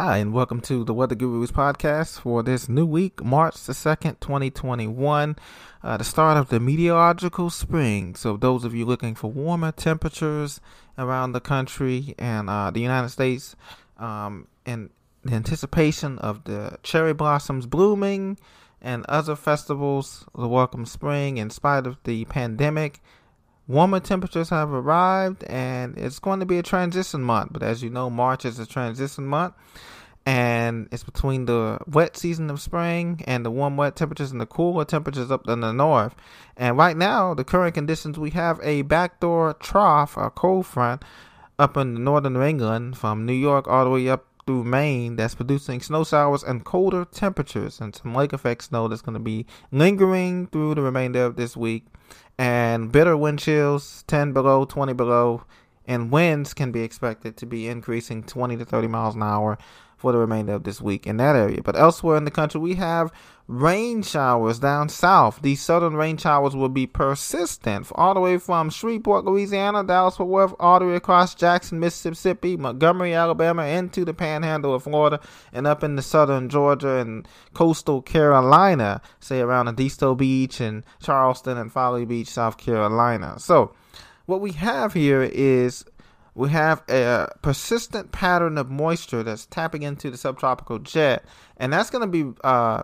Hi, and welcome to the Weather Gurus podcast for this new week, March the 2nd, 2021, uh, the start of the meteorological spring. So, those of you looking for warmer temperatures around the country and uh, the United States, um, in the anticipation of the cherry blossoms blooming and other festivals, the welcome spring, in spite of the pandemic, Warmer temperatures have arrived and it's going to be a transition month. But as you know, March is a transition month and it's between the wet season of spring and the warm, wet temperatures and the cooler temperatures up in the north. And right now, the current conditions, we have a backdoor trough, a cold front up in the northern New England from New York all the way up through Maine that's producing snow showers and colder temperatures and some lake effect snow that's going to be lingering through the remainder of this week. And bitter wind chills 10 below 20 below and winds can be expected to be increasing 20 to 30 miles an hour for the remainder of this week in that area. But elsewhere in the country, we have rain showers down south. These southern rain showers will be persistent all the way from Shreveport, Louisiana, Dallas Fort Worth, all the way across Jackson, Mississippi, Montgomery, Alabama, into the panhandle of Florida, and up into southern Georgia and coastal Carolina, say around Edisto Beach and Charleston and Folly Beach, South Carolina. So, what we have here is we have a persistent pattern of moisture that's tapping into the subtropical jet, and that's going to be uh,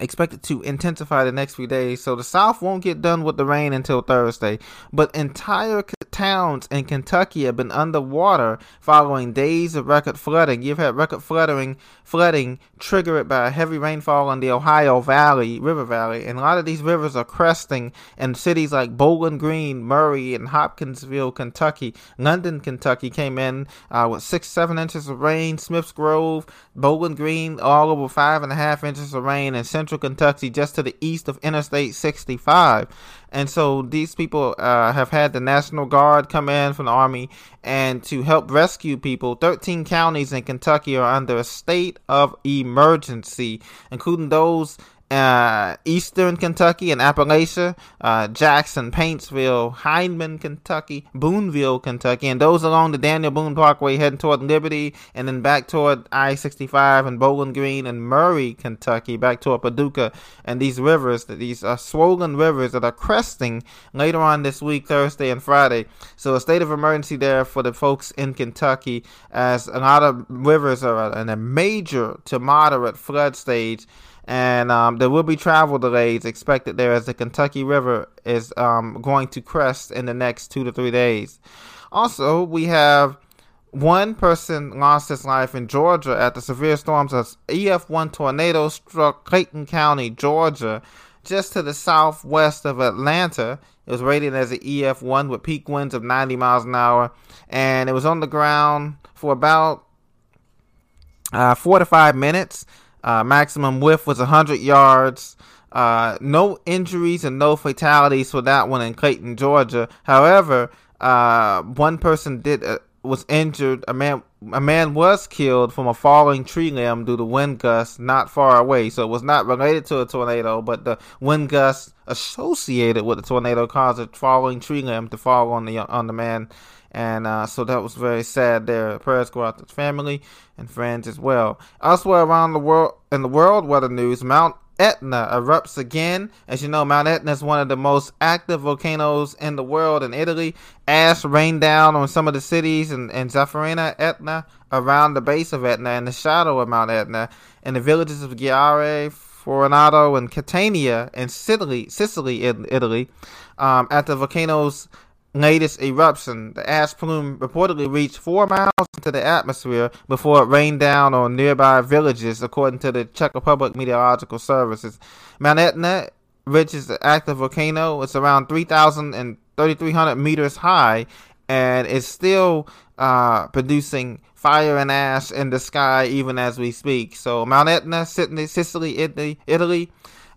expected to intensify the next few days. So the South won't get done with the rain until Thursday, but entire towns in Kentucky have been underwater following days of record flooding. You've had record flooding, flooding triggered by heavy rainfall in the Ohio Valley, River Valley, and a lot of these rivers are cresting in cities like Bowling Green, Murray, and Hopkinsville, Kentucky. London, Kentucky came in uh, with six, seven inches of rain. Smiths Grove, Bowling Green, all over five and a half inches of rain in central Kentucky, just to the east of Interstate 65. And so these people uh, have had the National Guard come in from the Army and to help rescue people. 13 counties in Kentucky are under a state of emergency, including those uh, Eastern Kentucky and Appalachia, uh, Jackson, Paintsville, Hindman, Kentucky, Booneville, Kentucky, and those along the Daniel Boone Parkway heading toward Liberty and then back toward I 65 and Bowling Green and Murray, Kentucky, back toward Paducah. And these rivers, these are swollen rivers that are cresting later on this week, Thursday and Friday. So a state of emergency there for the folks in Kentucky as a lot of rivers are in a major to moderate flood stage and um, there will be travel delays expected there as the Kentucky River is um, going to crest in the next two to three days. Also, we have one person lost his life in Georgia at the severe storms as EF1 tornado struck Clayton County, Georgia, just to the southwest of Atlanta. It was rated as an EF1 with peak winds of 90 miles an hour, and it was on the ground for about uh, four to five minutes. Uh, maximum width was 100 yards. Uh, no injuries and no fatalities for that one in Clayton, Georgia. However, uh, one person did uh, was injured. A man a man was killed from a falling tree limb due to wind gusts not far away. So it was not related to a tornado, but the wind gusts associated with the tornado caused a falling tree limb to fall on the on the man and uh, so that was very sad there. Prayers go out to family and friends as well. Elsewhere around the world, in the world weather news, Mount Etna erupts again. As you know, Mount Etna is one of the most active volcanoes in the world in Italy. Ash rained down on some of the cities in, in Zafferana, Etna, around the base of Etna, in the shadow of Mount Etna, in the villages of Giarre, Fornato, and Catania in Sicily, Sicily in Italy, um, at the volcano's latest eruption, the ash plume reportedly reached four miles into the atmosphere before it rained down on nearby villages, according to the Czech Republic Meteorological Services. Mount Etna, which is an active volcano, it's around 3,000 and 3,300 meters high, and it's still uh, producing fire and ash in the sky even as we speak. So Mount Etna, Sicily, Italy, Italy.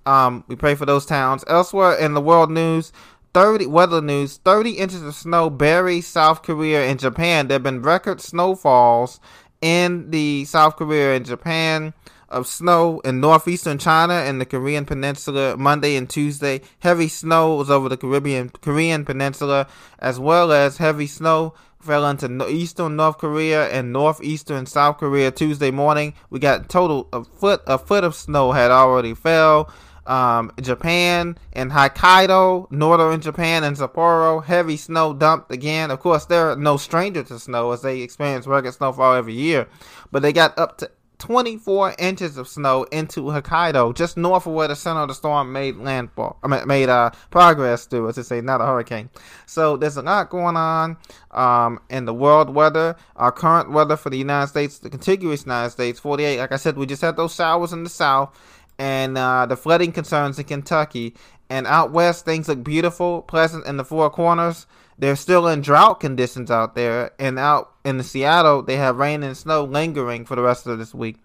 Um, we pray for those towns. Elsewhere in the world news, 30 weather news 30 inches of snow bury South Korea and Japan. There have been record snowfalls in the South Korea and Japan of snow in northeastern China and the Korean Peninsula Monday and Tuesday. Heavy snow was over the Caribbean Korean Peninsula, as well as heavy snow fell into eastern North Korea and northeastern South Korea Tuesday morning. We got total a foot a foot of snow had already fell. Um, Japan and Hokkaido, northern Japan and Sapporo, heavy snow dumped again. Of course, they're no stranger to snow as they experience record snowfall every year, but they got up to 24 inches of snow into Hokkaido, just north of where the center of the storm made landfall. I mean, made uh, progress through, as to say, not a hurricane. So there's a lot going on um, in the world weather. Our current weather for the United States, the contiguous United States, 48. Like I said, we just had those showers in the south and uh, the flooding concerns in Kentucky. And out west, things look beautiful, pleasant in the four corners. They're still in drought conditions out there, and out in Seattle, they have rain and snow lingering for the rest of this week.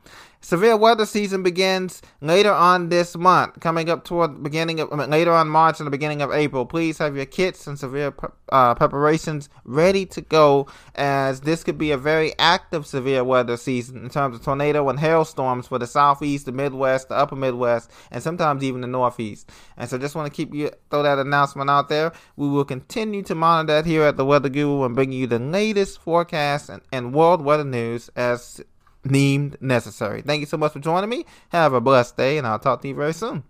Severe weather season begins later on this month, coming up toward the beginning of later on March and the beginning of April. Please have your kits and severe uh, preparations ready to go, as this could be a very active severe weather season in terms of tornado and hailstorms for the southeast, the Midwest, the upper Midwest, and sometimes even the Northeast. And so, just want to keep you throw that announcement out there. We will continue to monitor that here at the Weather Guru and bring you the latest forecast and, and world weather news as deemed necessary. Thank you so much for joining me. Have a blessed day, and I'll talk to you very soon.